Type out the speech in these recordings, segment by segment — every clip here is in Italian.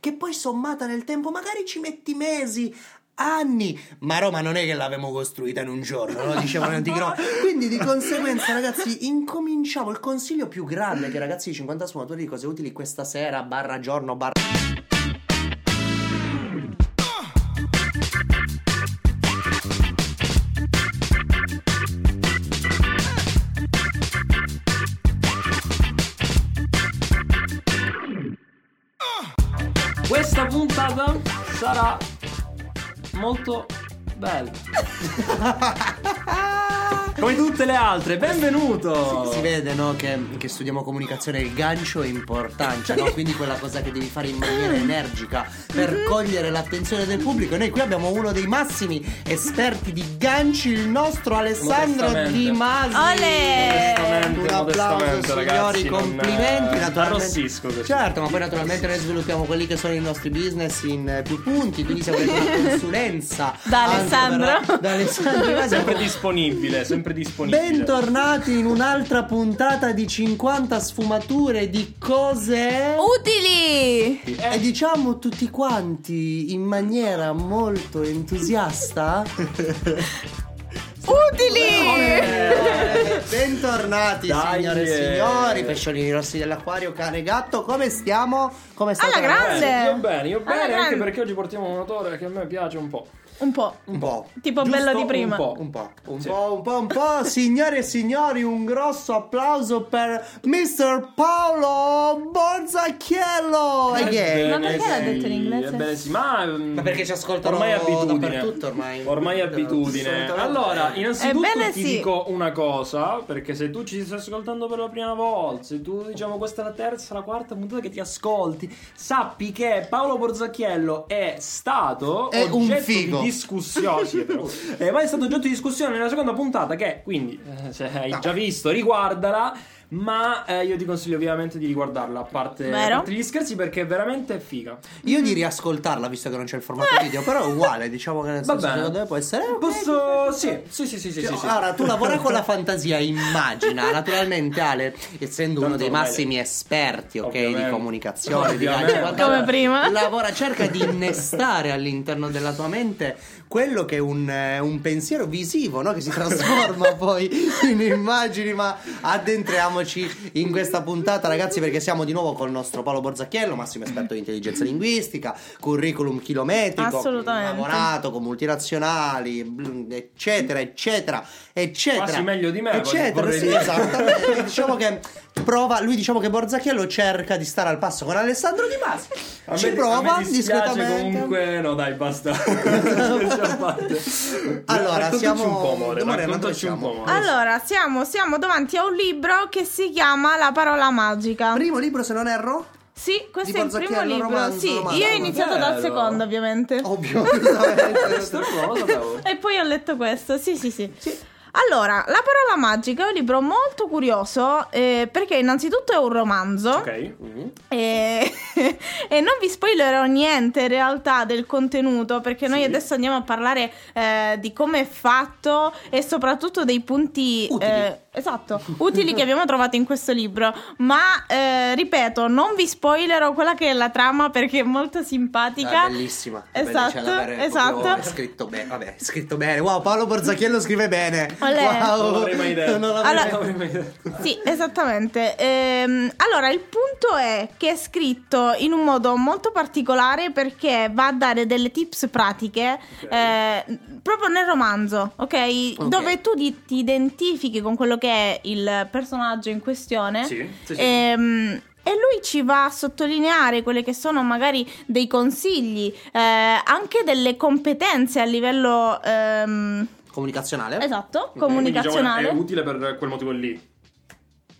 che poi sommata nel tempo magari ci metti mesi anni, ma Roma non è che l'avevamo costruita in un giorno, no? dicevano antichi Roma. Quindi di conseguenza, ragazzi, incominciamo il consiglio più grande che ragazzi di 50 sfumatori di cose utili questa sera, barra giorno, barra... molto bella. Come tutte le altre, benvenuto! Si vede no, che, che studiamo comunicazione, il gancio è importante, no? quindi quella cosa che devi fare in maniera energica per cogliere l'attenzione del pubblico. E noi qui abbiamo uno dei massimi esperti di ganci, il nostro Alessandro. Di Masi. Ole! Un applauso signori, ragazzi, non, complimenti eh, naturalmente. arrossisco così. Certo, ma poi naturalmente noi sviluppiamo quelli che sono i nostri business in eh, più punti, quindi se volete una consulenza Da Alessandro. per- da Alessandro Di Masi, Sempre disponibile, sempre disponibile. Bentornati in un'altra puntata di 50 sfumature di cose. Utili! Eh, E diciamo tutti quanti in maniera molto entusiasta. Utili! Eh, Bentornati Dai, signore e signori, pesciolini rossi dell'acquario, cane e gatto, come stiamo? Come state? Alla grande! bene, io bene, io Alla bene, anche grande. perché oggi portiamo un autore che a me piace un po'. Un po'. Un po'. Tipo Giusto bello di un prima. po'. Un po', un Sì. po', un po', un po'. Signore e signori, un grosso applauso per Mr. Paolo Borzacchiello. Eh, Again. Ma perché l'ha detto in inglese? Ebbene sì, ma, mm, Ma perché ci ascoltano ormai abitudine. dappertutto ormai. Ormai è abitudine. Allora, innanzitutto Ebbene ti sì. dico una cosa, perché se tu ci stai ascoltando per la prima volta, se tu diciamo questa è la terza, la quarta puntata che ti ascolti, sappi che Paolo Borzacchiello è stato È un figo. di discussione. Eh, ma è stato oggetto di discussione nella seconda puntata che, quindi, eh, se hai già visto, riguardala. Ma eh, io ti consiglio ovviamente di riguardarla a parte, a parte gli scherzi perché è veramente figa. Io di riascoltarla visto che non c'è il formato video, però è uguale, diciamo che nel senso secondo me può essere ok. Posso. Sì, sì, sì, sì, sì, sì, sì. Allora, tu lavora con la fantasia, immagina. Naturalmente, Ale, essendo uno Tanto dei ormai- massimi esperti, ok, di Ovviamente. comunicazione, di Ovviamente. ganci, quant'altro, Come prima. Lavora, cerca di innestare all'interno della tua mente quello che è un, eh, un pensiero visivo, no? Che si trasforma poi in immagini. Ma addentriamoci in questa puntata, ragazzi, perché siamo di nuovo con il nostro Paolo Borzacchiello, massimo esperto di intelligenza linguistica, curriculum chilometrico, Assolutamente. lavorato con multinazionali, eccetera, eccetera, eccetera. Quasi meglio di me, eccetera. Sì, esattamente. diciamo che prova, lui diciamo che Borzacchiello cerca di stare al passo con Alessandro Di Masi. A Ci me- prova a discretamente. comunque. No, dai, basta. Allora, siamo- un po', dove po', siamo? amore. Allora, siamo, siamo davanti a un libro che si chiama La parola magica. Primo libro, se non erro? Sì, questo è il primo libro. romanzo, sì, romanzo. io ho iniziato dal Bello. secondo, ovviamente. Sapevo. E poi ho letto questo, sì, sì, sì. Allora, La parola magica è un libro molto curioso eh, perché innanzitutto è un romanzo Ok. e, e non vi spoilerò niente in realtà del contenuto perché noi Sì. adesso andiamo a parlare eh, di come è fatto e soprattutto dei punti Utili. eh, esatto, utili che abbiamo trovato in questo libro. Ma eh, ripeto, non vi spoilerò quella che è la trama perché è molto simpatica. Ah, bellissima. Esatto, Bella, c'è da avere esatto. proprio- È scritto bene. Vabbè, è scritto bene. Wow, Paolo Borzacchiello scrive bene. Olè. Wow. Non l'avrei mai detto. Non l'avrei Allora- mai- detto. Sì, esattamente. Ehm, allora, il punto è che è scritto in un modo molto particolare perché va a dare delle tips pratiche Ok. eh, proprio nel romanzo, ok? Ok. Dove tu ti identifichi con quello che è il personaggio in questione. Sì, sì, sì. Ehm, e lui ci va a sottolineare quelle che sono magari dei consigli, eh, anche delle competenze a livello ehm, Comunicazionale. esatto, Quindi, comunicazionale. diciamo, è utile per quel motivo lì.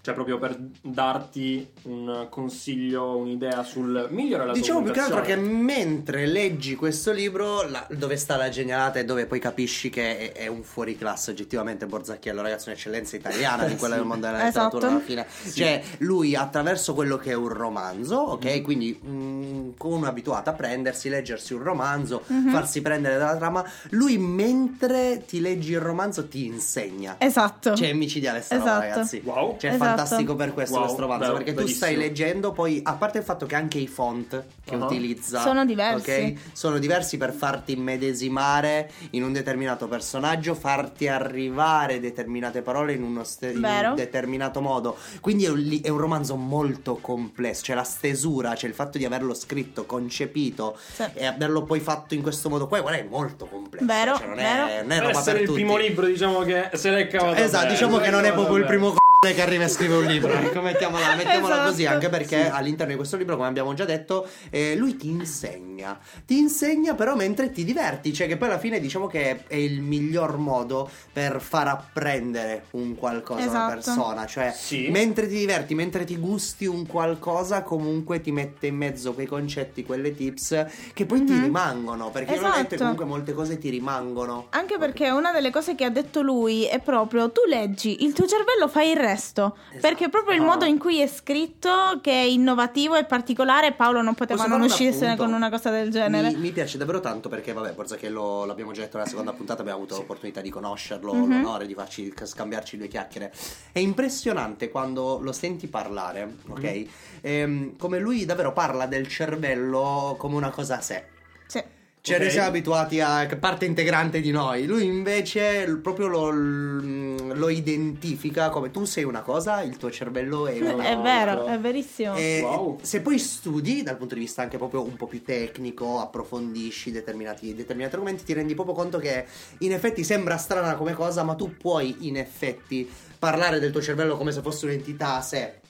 Cioè, proprio per darti un consiglio, un'idea sul migliorare la tua Diciamo più che altro che mentre leggi questo libro, la- dove sta la genialata e dove poi capisci che è, è un fuoriclasse oggettivamente Borzacchiello, ragazzi, un'eccellenza italiana di quella Sì. del mondo della Esatto. letteratura alla fine. Cioè, lui attraverso quello che è un romanzo, ok? Mm-hmm. Quindi mh, come uno abituato a prendersi, leggersi un romanzo, Mhm. farsi prendere dalla trama, lui mentre ti leggi il romanzo ti insegna. Esatto. Cioè, è micidiale sta roba, Esatto. ragazzi. Wow. Cioè, Esatto. Fantastico per questo Wow, questo romanzo, perché tu bellissimo. stai leggendo, poi a parte il fatto che anche i font che Uh-huh. utilizza Sono diversi. ok, sono diversi per farti immedesimare in un determinato personaggio, farti arrivare determinate parole in, uno ste- in un determinato modo. Quindi è un, è un romanzo molto complesso, c'è la stesura, c'è il fatto di averlo scritto, concepito Sì. e averlo poi fatto in questo modo qua, guarda, è molto complesso. Vero, cioè, non, vero. È, non è Per roba essere per il tutti. primo libro, diciamo che se l'è cavato Esatto, bene, diciamo che non è proprio il bene. primo c***o che arriva a scrivere un libro. Ecco, mettiamola, mettiamola Esatto. così, anche perché Sì. all'interno di questo libro, come abbiamo già detto, eh, lui ti insegna. Ti insegna però mentre ti diverti, cioè che poi alla fine diciamo che è il miglior modo per far apprendere un qualcosa a una Esatto. persona. Cioè, Sì. mentre ti diverti, mentre ti gusti un qualcosa, comunque ti mette in mezzo quei concetti, quelle tips che poi ti Mhm. rimangono. Perché Esatto. ovviamente comunque molte cose ti rimangono. Anche perché una delle cose che ha detto lui è proprio tu leggi, il tuo cervello fa il resto. Esatto. Perché proprio il modo in cui è scritto che è innovativo e particolare, Paolo non poteva non uscirsene con una cosa del genere. Mi, mi piace davvero tanto perché, vabbè, lo, l'abbiamo già detto nella seconda puntata, abbiamo avuto l'opportunità di conoscerlo, Mhm. l'onore di farci scambiarci due chiacchiere. È impressionante quando lo senti parlare, ok? Ehm, come lui davvero parla del cervello come una cosa a sé. Sì. Cioè, Ok. noi siamo abituati a parte integrante di noi. Lui invece proprio lo, lo identifica come tu sei una cosa, il tuo cervello è un'altra. È vero, è verissimo. E Wow. se poi studi dal punto di vista anche proprio un po' più tecnico, approfondisci determinati, determinati argomenti, ti rendi proprio conto che in effetti sembra strana come cosa, ma tu puoi in effetti parlare del tuo cervello come se fosse un'entità a sé.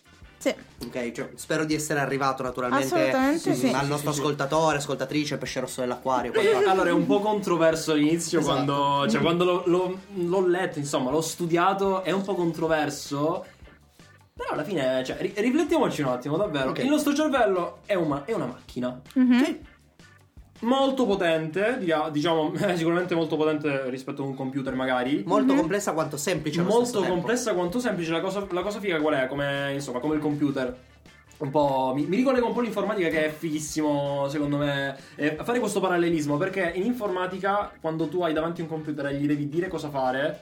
Sì. Ok, cioè, spero di essere arrivato naturalmente sì. al nostro Sì, sì, sì. ascoltatore, ascoltatrice, pesce rosso dell'acquario. Allora è un po' controverso all'inizio Esatto. quando, cioè, quando l'ho, l'ho- l'ho letto, insomma, l'ho studiato, è un po' controverso. Però alla fine, cioè, ri- riflettiamoci un attimo, davvero. Ok. Il nostro cervello è, una- è una macchina Mhm. Sì. Molto potente, diciamo sicuramente molto potente rispetto a un computer magari. Molto complessa quanto semplice. molto tempo. complessa quanto semplice. La cosa, la cosa figa qual è? Come, insomma, come il computer. Un po'. Mi, mi ricollega un po' l'informatica che è fighissimo, secondo me. eh, fare questo parallelismo. Perché in informatica, quando tu hai davanti un computer e gli devi dire cosa fare,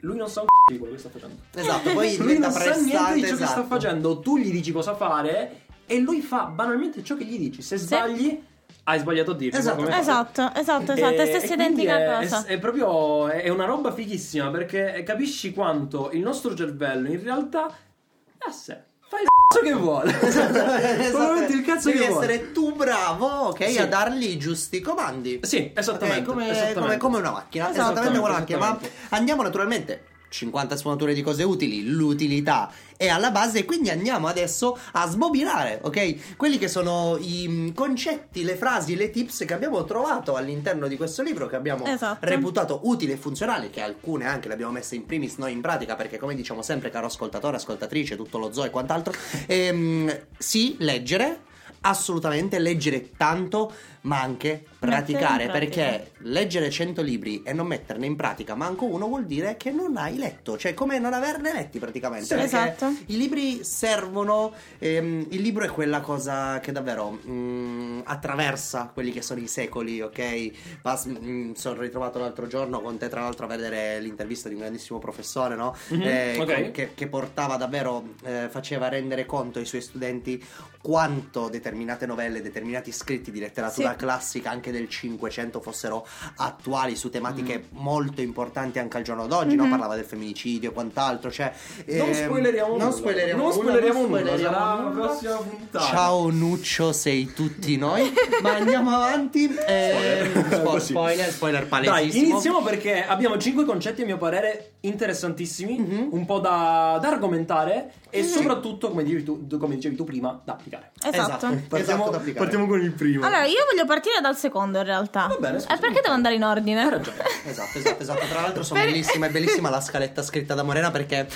lui non sa un c***o di quello che sta facendo. Esatto, poi lui non sa niente di ciò che sta esatto. facendo. Tu gli dici cosa fare e lui fa banalmente ciò che gli dici. Se sbagli, hai sbagliato a dirci. Esatto. Esatto, esatto, esatto. È E- stessa e quindi identica è, cosa. È, è proprio è una roba fighissima perché capisci quanto il nostro cervello in realtà è a sé. Fa il cazzo che vuole. Probabilmente il cazzo Esatto. Devi che vuole. essere tu bravo, ok, Sì. a dargli i giusti comandi. Sì, esattamente. Ok, come, esattamente. come- come una macchina, Esattamente, esattamente come una macchina. Ma esattamente. andiamo naturalmente. 50 sfumature di cose utili, l'utilità è alla base e quindi andiamo adesso a sbobinare, ok? Quelli che sono i mm, concetti, le frasi, le tips che abbiamo trovato all'interno di questo libro che abbiamo Esatto. reputato utili e funzionali, che alcune anche le abbiamo messe in primis noi in pratica perché come diciamo sempre caro ascoltatore, ascoltatrice, tutto lo zoo e quant'altro, ehm, sì, leggere, assolutamente leggere tanto, ma anche praticare, perché leggere 100 libri e non metterne in pratica manco uno vuol dire che non hai letto, cioè come non averne letti praticamente. Sì, esatto. I libri servono, ehm, il libro è quella cosa che davvero mm, attraversa quelli che sono i secoli, ok? Pas- mm, sono ritrovato l'altro giorno con te tra l'altro a vedere l'intervista di un grandissimo professore, no? Mhm, Eh, ok. con- che, che portava davvero, eh, faceva rendere conto ai suoi studenti quanto determinate novelle, determinati scritti di letteratura Sì. classica anche del 500 fossero attuali su tematiche molto importanti anche al giorno d'oggi, Mhm. no? Parlava del femminicidio e quant'altro, cioè... Non ehm, spoileriamo non nulla. spoileriamo Non spoileriamo nulla, spoileriamo nulla. prossima puntata. Ciao Nuccio, sei tutti noi. Ma andiamo avanti. Eh, spo- spoiler, spoiler Dai, palesissimo. iniziamo perché abbiamo cinque concetti, a mio parere, interessantissimi, Mhm. un po' da, da argomentare e Mhm. soprattutto, come dicevi, tu, come dicevi tu prima, da applicare. Esatto. esatto da applicare. partiamo con il primo. Allora, io voglio partire dal secondo in realtà. Va bene, scusa. Eh, perché devo andare in ordine? Hai ragione. Esatto, esatto, esatto. Tra l'altro sono Per- bellissima, è bellissima la scaletta scritta da Morena perché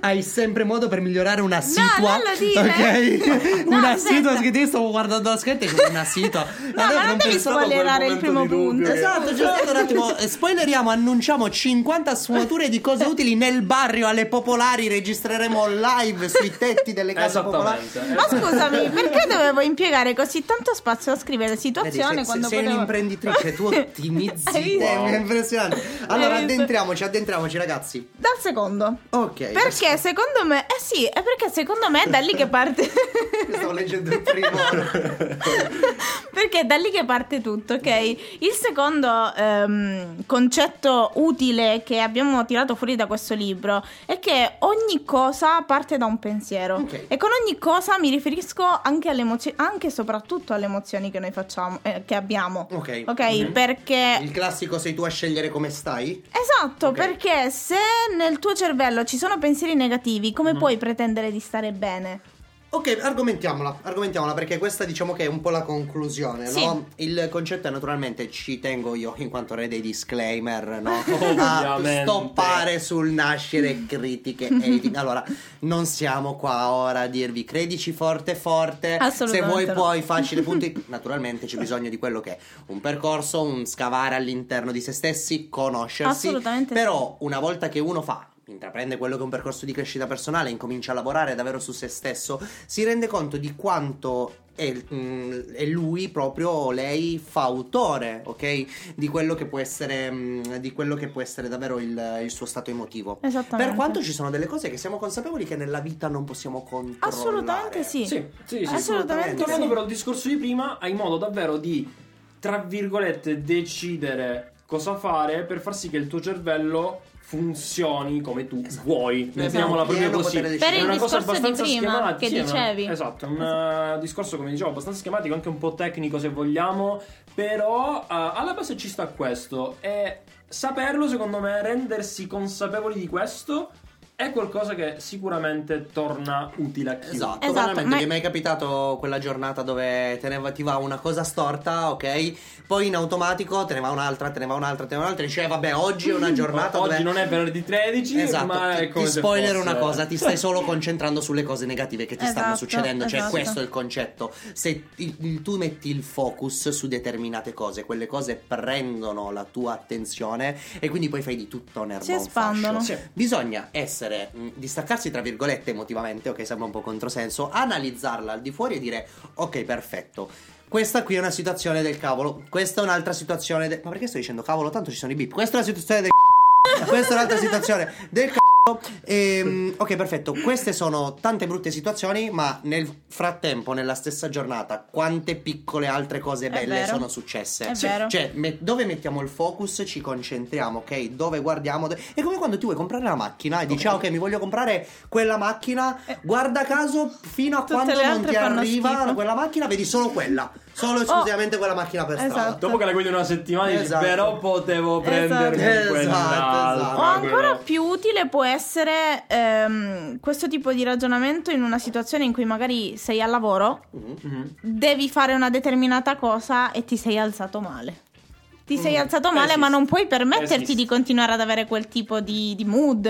hai sempre modo per migliorare una situa. non lo dire. Ok? No, una aspetta. situa che io stavo guardando la scaletta e dico una situa. No, ma non devi spoilerare il primo punto. Esatto, già stato un attimo. eh, Spoileriamo, annunciamo 50 sfumature di cose utili nel barrio alle popolari. Registreremo live sui tetti delle case popolari. Ma scusami, perché dovevo impiegare così tanto spazio a scrivere situazione Vedi, sei- quando sei potevo un'imprenditrice, tu ottimizzi è impressionante. Allora, addentriamoci, addentriamoci, ragazzi. Dal secondo. Ok. Perché secondo me, eh sì, è perché secondo me è da lì che parte. Stavo leggendo il primo. perché è da lì che parte tutto, ok? Il secondo ehm, concetto utile che abbiamo tirato fuori da questo libro è che ogni cosa parte da un pensiero. Ok. E con ogni cosa mi riferisco anche alle emozioni, anche e soprattutto alle emozioni che noi facciamo, eh, che abbiamo. Ok. Ok, Mhm. perché Il classico sei tu a scegliere come stai? Esatto, Ok. perché se nel tuo cervello ci sono pensieri negativi, come puoi pretendere di stare bene? Ok, argomentiamola, argomentiamola perché questa diciamo che è un po' la conclusione, Sì. no? Il concetto è naturalmente, ci tengo io in quanto re dei disclaimer, no? A stoppare sul nascere critiche hating. Allora, non siamo qua ora a dirvi credici forte forte, se vuoi no. poi facile punti. Naturalmente c'è bisogno di quello che è un percorso, un scavare all'interno di se stessi, conoscersi. Assolutamente Però una volta che uno fa intraprende quello che è un percorso di crescita personale, incomincia a lavorare davvero su se stesso, si rende conto di quanto è, mm, è lui proprio lei fa autore, ok? Di quello che può essere mm, di quello che può essere davvero il, il suo stato emotivo. Esattamente. Per quanto ci sono delle cose che siamo consapevoli che nella vita non possiamo controllare. Assolutamente sì. Sì, sì, sì. Assolutamente Tornando sì. però al discorso di prima, hai modo davvero di, tra virgolette, decidere cosa fare per far sì che il tuo cervello funzioni come tu vuoi. Mettiamola proprio Pieno così. Per È il una cosa discorso di abbastanza prima schematica. che sì, è una- dicevi. esatto, è un eh, discorso, come dicevo, abbastanza schematico, anche un po' tecnico se vogliamo. Però eh, alla base ci sta questo. E saperlo, secondo me, rendersi consapevoli di questo. È qualcosa che sicuramente torna utile a chiunque. Esatto, Esatto, veramente ma- mi è mai capitato quella giornata dove te ne va, ti va una cosa storta, ok? Poi in automatico te ne va un'altra, te ne va un'altra, te ne va un'altra. Dice, "Eh, vabbè, oggi è una giornata Oggi dove... non è venerdì 13, Esatto, ma ti, è come ti spoiler fosse- una cosa, ti stai solo concentrando sulle cose negative che ti stanno Esatto, succedendo, cioè esatto. questo è il concetto. Se il- tu metti il focus su determinate cose, quelle cose prendono la tua attenzione e quindi poi fai di tutto un erba Si espandono. Sì. Bisogna essere, mh, distaccarsi tra virgolette emotivamente, ok, sembra un po' controsenso, analizzarla al di fuori e dire, ok, perfetto. Questa qui è una situazione del cavolo, questa è un'altra situazione del... Ma perché sto dicendo cavolo? Tanto ci sono i bip. Questa è una situazione del questa è un'altra situazione del c***o. Ehm, ok, perfetto. Queste sono tante brutte situazioni, ma nel frattempo, nella stessa giornata, quante piccole altre cose belle sono successe? È vero. Cioè, me- dove mettiamo il focus, ci concentriamo, ok? Dove guardiamo. do- È come quando tu vuoi comprare una macchina e dici, ah, ok, mi voglio comprare quella macchina. Guarda caso, fino a Tutte quando le non altre ti fanno arriva schifo. quella macchina, vedi solo quella. Solo e esclusivamente quella macchina per strada. esatto. Dopo che la guidi una settimana, dici, Esatto. però potevo Esatto. prendermi Esatto, quell'altra. esatto. O ancora più utile può essere ehm, questo tipo di ragionamento in una situazione in cui magari sei al lavoro, Mhm. Mhm. devi fare una determinata cosa e ti sei alzato male. Ti sei Mm. alzato male, Esiste. ma non puoi permetterti Esiste. di continuare ad avere quel tipo di, di mood,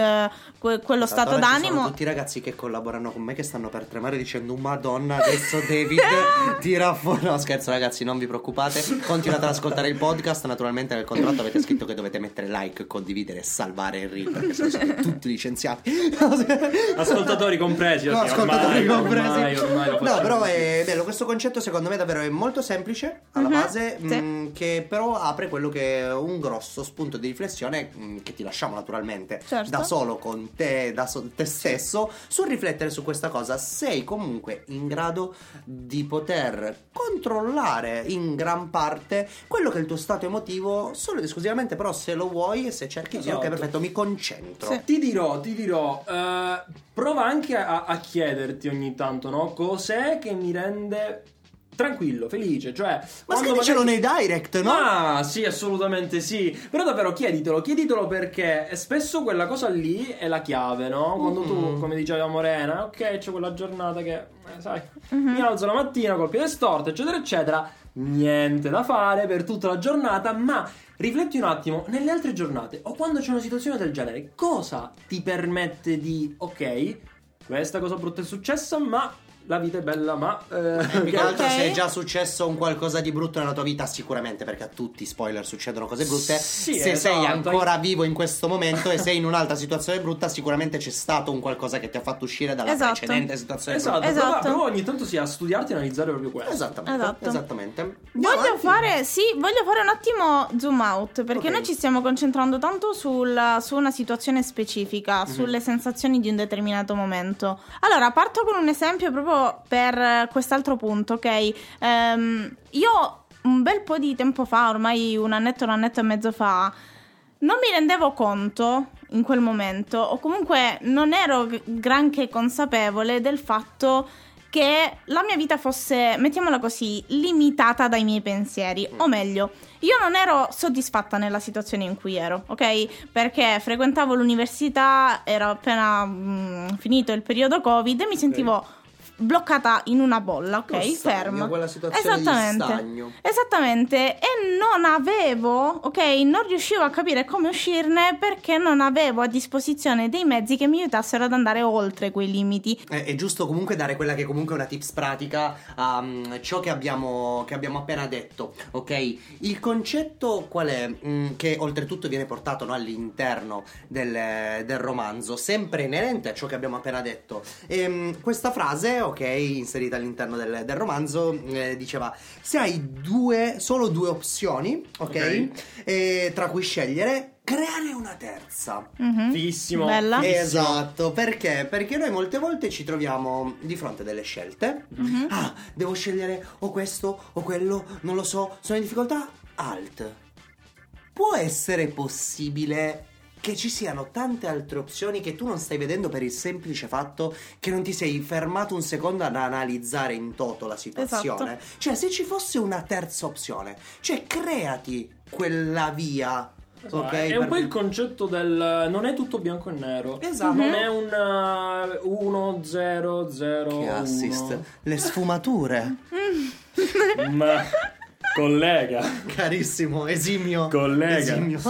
que- quello Esatto, stato d'animo. Sono tutti i ragazzi che collaborano con me che stanno per tremare dicendo Madonna adesso David tira fuori No scherzo ragazzi non vi preoccupate Continuate ad ascoltare il podcast Naturalmente nel contratto avete scritto che dovete mettere like Condividere e salvare il reel Perché sono stati tutti licenziati Ascoltatori compresi. No, ormai, ascoltatori compresi. Ormai, ormai no, però è bello. Questo concetto, secondo me, davvero è molto semplice alla Mhm, base. sì. mh, che però apre quello che è un grosso spunto di riflessione. mh, che ti lasciamo naturalmente Certo. da solo con te, da so- te stesso. Sul riflettere su questa cosa. Sei comunque in grado di poter controllare in gran parte quello che è il tuo stato emotivo. Solo ed esclusivamente, però, se lo vuoi e se cerchi di dire, ok, Esatto. perfetto, mi concentro. Sì. Ti dirò, ti dirò, eh, prova anche a, a chiederti ogni tanto, no? Cos'è che mi rende tranquillo, felice, cioè... Ma scrivicelo magari- nei direct, no? Ah, sì, assolutamente sì. Però davvero chieditelo, chieditelo perché spesso quella cosa lì è la chiave, no? Quando Mhm. tu, come diceva Morena, ok, c'è quella giornata che, eh, sai, Mhm. mi alzo la mattina col piede storto, eccetera, eccetera. Niente da fare per tutta la giornata, ma rifletti un attimo, nelle altre giornate o quando c'è una situazione del genere, cosa ti permette di, ok, questa cosa brutta è successa, ma la vita è bella, ma... Eh, Più che che- altro se è già successo un qualcosa di brutto nella tua vita, sicuramente perché a tutti, spoiler, succedono cose brutte. Sì, se sei esatto. ancora vivo in questo momento e sei in un'altra situazione brutta, sicuramente c'è stato un qualcosa che ti ha fatto uscire dalla Esatto. precedente situazione Esatto, brutta. Esatto. Però, però ogni tanto si a studiarti e analizzare proprio questo. Esattamente. Esatto. Esattamente. Voglio avanti. fare, sì, voglio fare un attimo zoom out perché Ok. noi ci stiamo concentrando tanto sul- su una situazione specifica, Mhm. sulle sensazioni di un determinato momento. Allora, parto con un esempio proprio per quest'altro punto, ok? Ehm, io un bel po' di tempo fa, ormai un annetto, un annetto e mezzo fa, non mi rendevo conto in quel momento, o comunque non ero granché consapevole del fatto che la mia vita fosse, mettiamola così, limitata dai miei pensieri. O meglio, io non ero soddisfatta nella situazione in cui ero, ok? Perché frequentavo l'università, era appena mm, finito il periodo Covid e mi sentivo bloccata in una bolla, ok? Lo Ferma. quella situazione Esattamente. stagno. Esattamente, e non avevo, ok, non riuscivo a capire come uscirne perché non avevo a disposizione dei mezzi che mi aiutassero ad andare oltre quei limiti. È, è giusto comunque dare quella che comunque è una tips pratica a mm, ciò che abbiamo, che abbiamo appena detto, ok? Il concetto qual è? Mm, che oltretutto viene portato no, all'interno del, del romanzo, sempre inerente a ciò che abbiamo appena detto. Ehm, questa frase, ok, inserita all'interno del, del romanzo, eh, diceva: Se hai due, solo due opzioni, ok? Ok. eh, tra cui scegliere, creare una terza. Mhm. Fighissimo. Bella. Esatto, perché? Perché noi molte volte ci troviamo di fronte a delle scelte. Mhm. Ah, devo scegliere o questo o quello, non lo so, sono in difficoltà. Alt. Può essere possibile che ci siano tante altre opzioni che tu non stai vedendo per il semplice fatto che non ti sei fermato un secondo ad analizzare in toto la situazione. Esatto. Cioè, se ci fosse una terza opzione, cioè creati quella via. Esatto, Ok, è un per- po' il concetto del non è tutto bianco e nero. Esatto. Non è un 1 0 0 Che assist. Le sfumature. Ma collega. Carissimo, esimio. Collega. Esimio.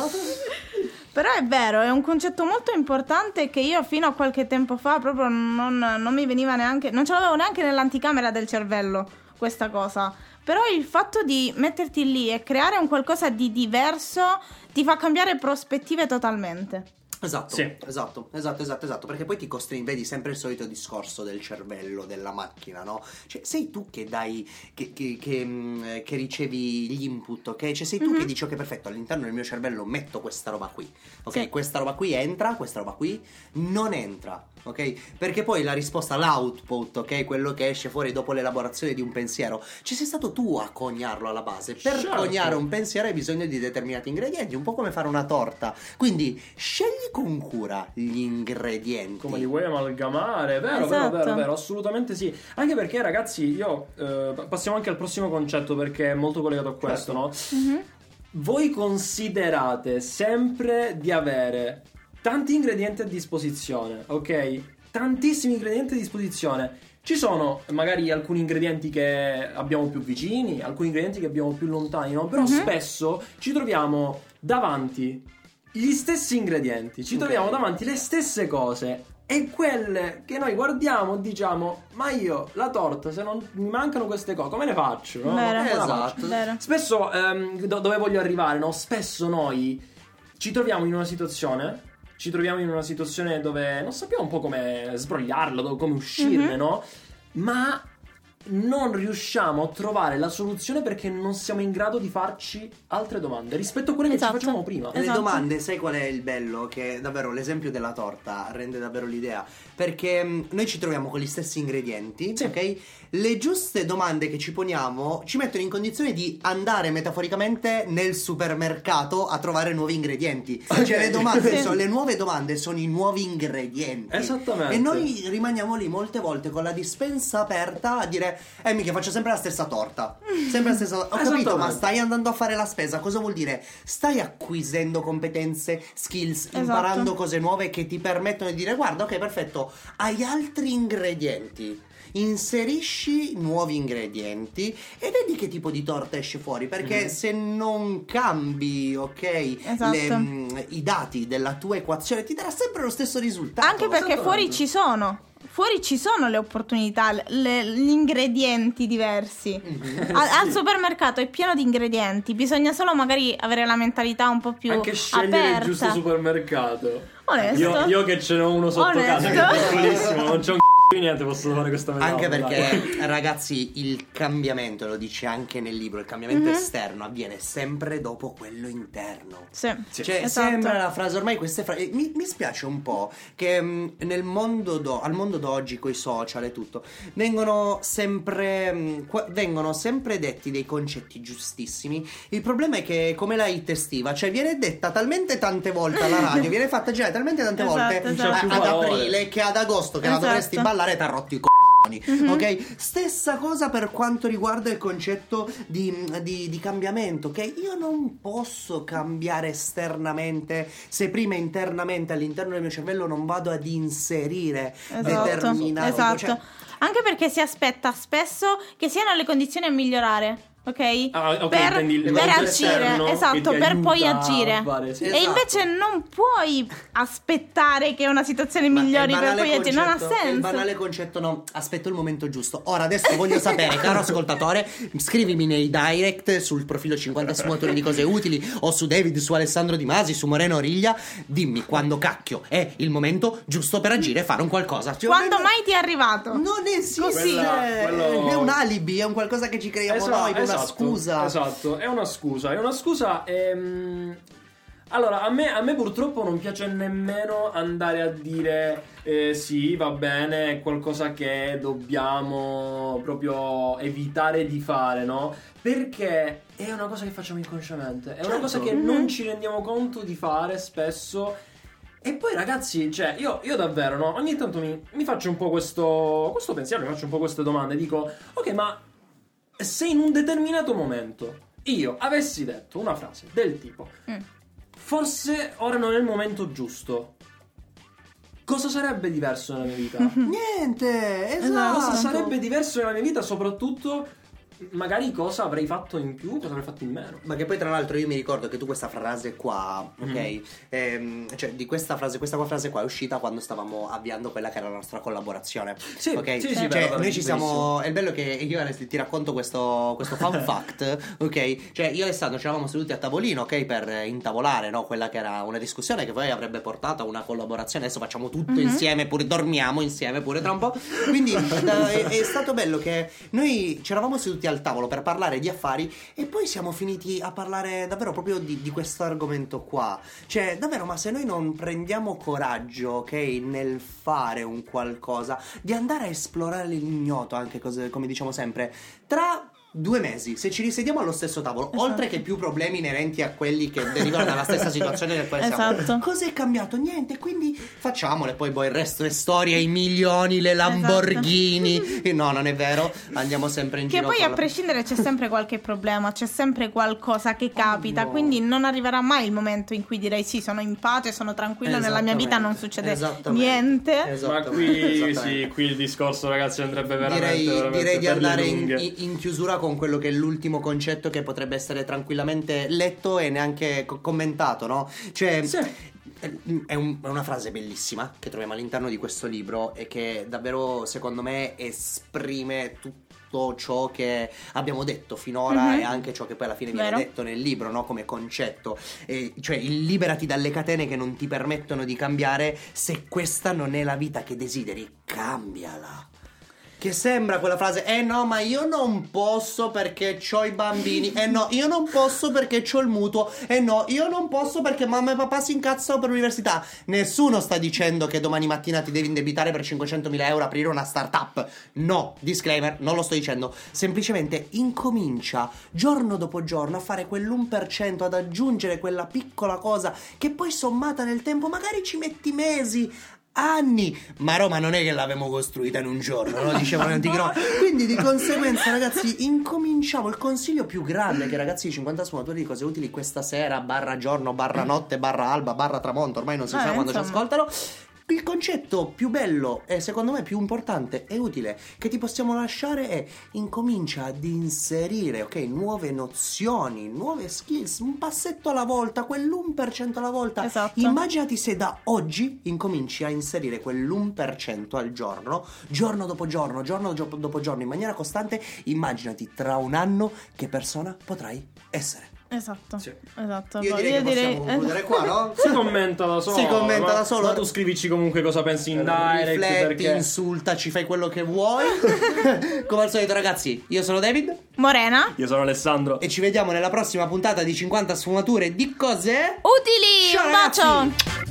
Però è vero, è un concetto molto importante che io fino a qualche tempo fa proprio non, non mi veniva neanche, non ce l'avevo neanche nell'anticamera del cervello questa cosa. Però il fatto di metterti lì e creare un qualcosa di diverso ti fa cambiare prospettive totalmente. Esatto, Sì. esatto, esatto, esatto, esatto, perché poi ti costringi, vedi sempre il solito discorso del cervello, della macchina, no? Cioè, sei tu che dai, che, che- che, che ricevi gli input, ok? Cioè, sei tu Mhm. che dici, ok, perfetto, all'interno del mio cervello metto questa roba qui, ok? Sì. Questa roba qui entra, questa roba qui non entra, ok? Perché poi la risposta, l'output, ok? Quello che esce fuori dopo l'elaborazione di un pensiero, ci sei stato tu a coniarlo alla base. Per Certo. coniare un pensiero hai bisogno di determinati ingredienti, un po' come fare una torta. Quindi scegli con cura gli ingredienti. Come li vuoi amalgamare? Vero, Esatto. vero, vero, vero, assolutamente sì. Anche perché, ragazzi, io eh, passiamo anche al prossimo concetto perché è molto collegato a questo, no? Mhm. Voi considerate sempre di avere tanti ingredienti a disposizione, ok? Tantissimi ingredienti a disposizione. Ci sono magari alcuni ingredienti che abbiamo più vicini, alcuni ingredienti che abbiamo più lontani, no? Però Mhm. spesso ci troviamo davanti gli stessi ingredienti, ci Ok. troviamo davanti le stesse cose. E quelle che noi guardiamo diciamo, ma io la torta, se non mi mancano queste cose, come le faccio? no? Vero. Esatto. Vero. Spesso, ehm, do- dove voglio arrivare, no? Spesso noi ci troviamo in una situazione, ci troviamo in una situazione dove non sappiamo un po' come sbrogliarla, do- come uscirne, Mhm. no? Ma non riusciamo a trovare la soluzione perché non siamo in grado di farci altre domande rispetto a quelle Esatto. che ci facevamo prima. Le Esatto. domande, sai qual è il bello? Che davvero l'esempio della torta rende davvero l'idea. Perché mh, noi ci troviamo con gli stessi ingredienti, Sì. ok? Le giuste domande che ci poniamo ci mettono in condizione di andare metaforicamente nel supermercato a trovare nuovi ingredienti. Cioè, le domande Sì. sono le nuove domande sono i nuovi ingredienti. Esattamente. E noi rimaniamo lì molte volte con la dispensa aperta a dire: Eh, mica faccio sempre la stessa torta. Sempre la stessa. Ho capito, ma stai andando a fare la spesa. Cosa vuol dire? Stai acquisendo competenze, skills, Esatto. imparando cose nuove che ti permettono di dire: Guarda, ok, perfetto, hai altri ingredienti. Inserisci nuovi ingredienti e vedi che tipo di torta esce fuori. Perché Mhm. se non cambi, ok, Esatto. le, mm, i dati della tua equazione, ti darà sempre lo stesso risultato. Anche perché fuori ci sono. fuori ci sono le opportunità, le- gli ingredienti diversi. A- Al supermercato è pieno di ingredienti, bisogna solo magari avere la mentalità un po' più Anche scegliere aperta. il giusto supermercato. Onesto. Io, io che ce n'ho uno sotto casa che è Onesto. piccolissimo, non c'è un c***o di niente, posso fare questa metafora. Anche dai. perché, ragazzi, il cambiamento, lo dice anche nel libro, il cambiamento Mhm. esterno avviene sempre dopo quello interno. Sì. Cioè, Esatto. sembra la frase, ormai queste frasi. Mi, mi spiace un po' che mh, nel mondo do- al mondo d'oggi, con i social e tutto, vengono sempre, mh, qua- vengono sempre detti dei concetti giustissimi. Il problema è che, come la hit estiva, cioè viene detta talmente tante volte alla radio, viene fatta girare talmente tante Esatto, volte esatto. a- Più ad aprile che ad agosto che la Esatto. dovresti ballare t'ha rotto i c***o. Mhm. Ok? Stessa cosa per quanto riguarda il concetto di, di- di cambiamento, che io non posso cambiare esternamente se prima internamente all'interno del mio cervello non vado ad inserire Esatto, determinati esatto. cioè, Anche perché si aspetta spesso che siano le condizioni a migliorare. Ok? Ah, ok, per per agire, esatto, per poi agire. fare- sì. E Esatto. invece non puoi aspettare che una situazione migliori per poi agire, non ha concetto- Il senso. banale concetto no, aspetto il momento giusto. Ora adesso voglio sapere, caro ascoltatore, scrivimi nei direct sul profilo 50 sfumatori di cose utili o su David, su Alessandro Di Masi, su Moreno Riglia, dimmi quando cacchio è il momento giusto per agire e fare un qualcosa. Cioè, Quando non- mai ti è arrivato? Non esiste, Così. Quella- quello- è un alibi, è un qualcosa che ci creiamo Esatto, noi, è una esatto, scusa. Esatto, è una scusa. È una scusa. ehm, Allora, a me, a me purtroppo non piace nemmeno andare a dire eh, sì, va bene, è qualcosa che dobbiamo proprio evitare di fare, no? Perché è una cosa che facciamo inconsciamente, è una Certo. cosa che Mhm. non ci rendiamo conto di fare spesso. E poi ragazzi, cioè, io, io davvero, no? Ogni tanto mi, mi faccio un po' questo, questo pensiero, mi faccio un po' queste domande. Dico, ok, ma se in un determinato momento io avessi detto una frase del tipo, Mm. forse ora non è il momento giusto, cosa sarebbe diverso nella mia vita? Niente, esatto. Cosa sarebbe diverso nella mia vita, soprattutto magari cosa avrei fatto in più, cosa avrei fatto in meno. Ma che poi tra l'altro io mi ricordo che tu questa frase qua, ok? Mhm. Ehm, cioè di questa frase, questa qua frase qua è uscita quando stavamo avviando quella che era la nostra collaborazione. Sì, ok? sì, sì, Cioè, vero, noi ci siamo. benissimo. È bello che io adesso ti racconto questo, questo fun fact, ok? Cioè, io e Alessandro ci eravamo seduti a tavolino, ok? Per intavolare, no? Quella che era una discussione che poi avrebbe portato a una collaborazione. Adesso facciamo tutto Mhm. insieme, pure dormiamo insieme pure tra un po'. Quindi da- è, è stato bello che noi ci eravamo seduti al tavolo per parlare di affari e poi siamo finiti a parlare davvero proprio di, di questo argomento qua. Cioè, davvero, ma se noi non prendiamo coraggio, ok, nel fare un qualcosa, di andare a esplorare l'ignoto, anche cose, come diciamo sempre, tra due mesi, se ci risediamo allo stesso tavolo, Esatto. oltre che più problemi inerenti a quelli che derivano dalla stessa situazione nel quale siamo. Esatto. Cosa è cambiato? Niente, quindi facciamole, poi boh, il resto è storia, i milioni, le Lamborghini. E No, non è vero, andiamo sempre in Esatto. Che giro. poi con a la- prescindere c'è sempre qualche problema, c'è sempre qualcosa che capita, no. quindi non arriverà mai il momento in cui direi sì, sono in pace, sono tranquillo, nella mia vita non succede niente. Ma qui, sì, qui il discorso, ragazzi, andrebbe veramente, Direi, veramente direi di andare in, in- in chiusura con quello che è l'ultimo concetto che potrebbe essere tranquillamente letto e neanche co- commentato, no? Cioè, Sì. è, un- è una frase bellissima che troviamo all'interno di questo libro e che davvero, secondo me, esprime tutto ciò che abbiamo detto finora Mhm. e anche ciò che poi alla fine viene Vero. detto nel libro, no? Come concetto. E, cioè, il liberati dalle catene che non ti permettono di cambiare. Se questa non è la vita che desideri, cambiala. Che sembra quella frase, eh no, ma io non posso perché ho i bambini, eh no, io non posso perché ho il mutuo, eh no, io non posso perché mamma e papà si incazzano per l'università. Nessuno sta dicendo che domani mattina ti devi indebitare per 500.000 euro aprire una startup. No, disclaimer, non lo sto dicendo. Semplicemente incomincia giorno dopo giorno a fare quell'1%, ad aggiungere quella piccola cosa che poi sommata nel tempo magari ci metti mesi, anni. Ma Roma non è che l'avevamo costruita in un giorno, no? Dicevano antichi romani. Quindi di conseguenza, ragazzi, incominciamo. Il consiglio più grande che ragazzi di 50 sfumatori di cose utili questa sera, barra giorno, barra notte, barra alba, barra tramonto, ormai non si Eh, sa quando ci ascoltano. Il concetto più bello e secondo me più importante e utile che ti possiamo lasciare è incomincia ad inserire, ok, nuove nozioni, nuove skills, un passetto alla volta, quell'1% alla volta. Esatto. Immaginati se da oggi incominci a inserire quell'1% al giorno, giorno dopo giorno, giorno gio- dopo giorno, in maniera costante, immaginati tra un anno che persona potrai essere. Esatto. Sì. Esatto. Io Poi direi che possiamo concludere qua, no? Si commenta da solo. Si commenta ma- da solo. Ma tu scrivici comunque cosa pensi in direct. Rifletti, perché... insultaci, fai quello che vuoi. Come al solito, ragazzi, io sono David Morena. Io sono Alessandro. e ci vediamo nella prossima puntata di 50 sfumature di cose. Utili. Ciao, un ragazzi. bacio.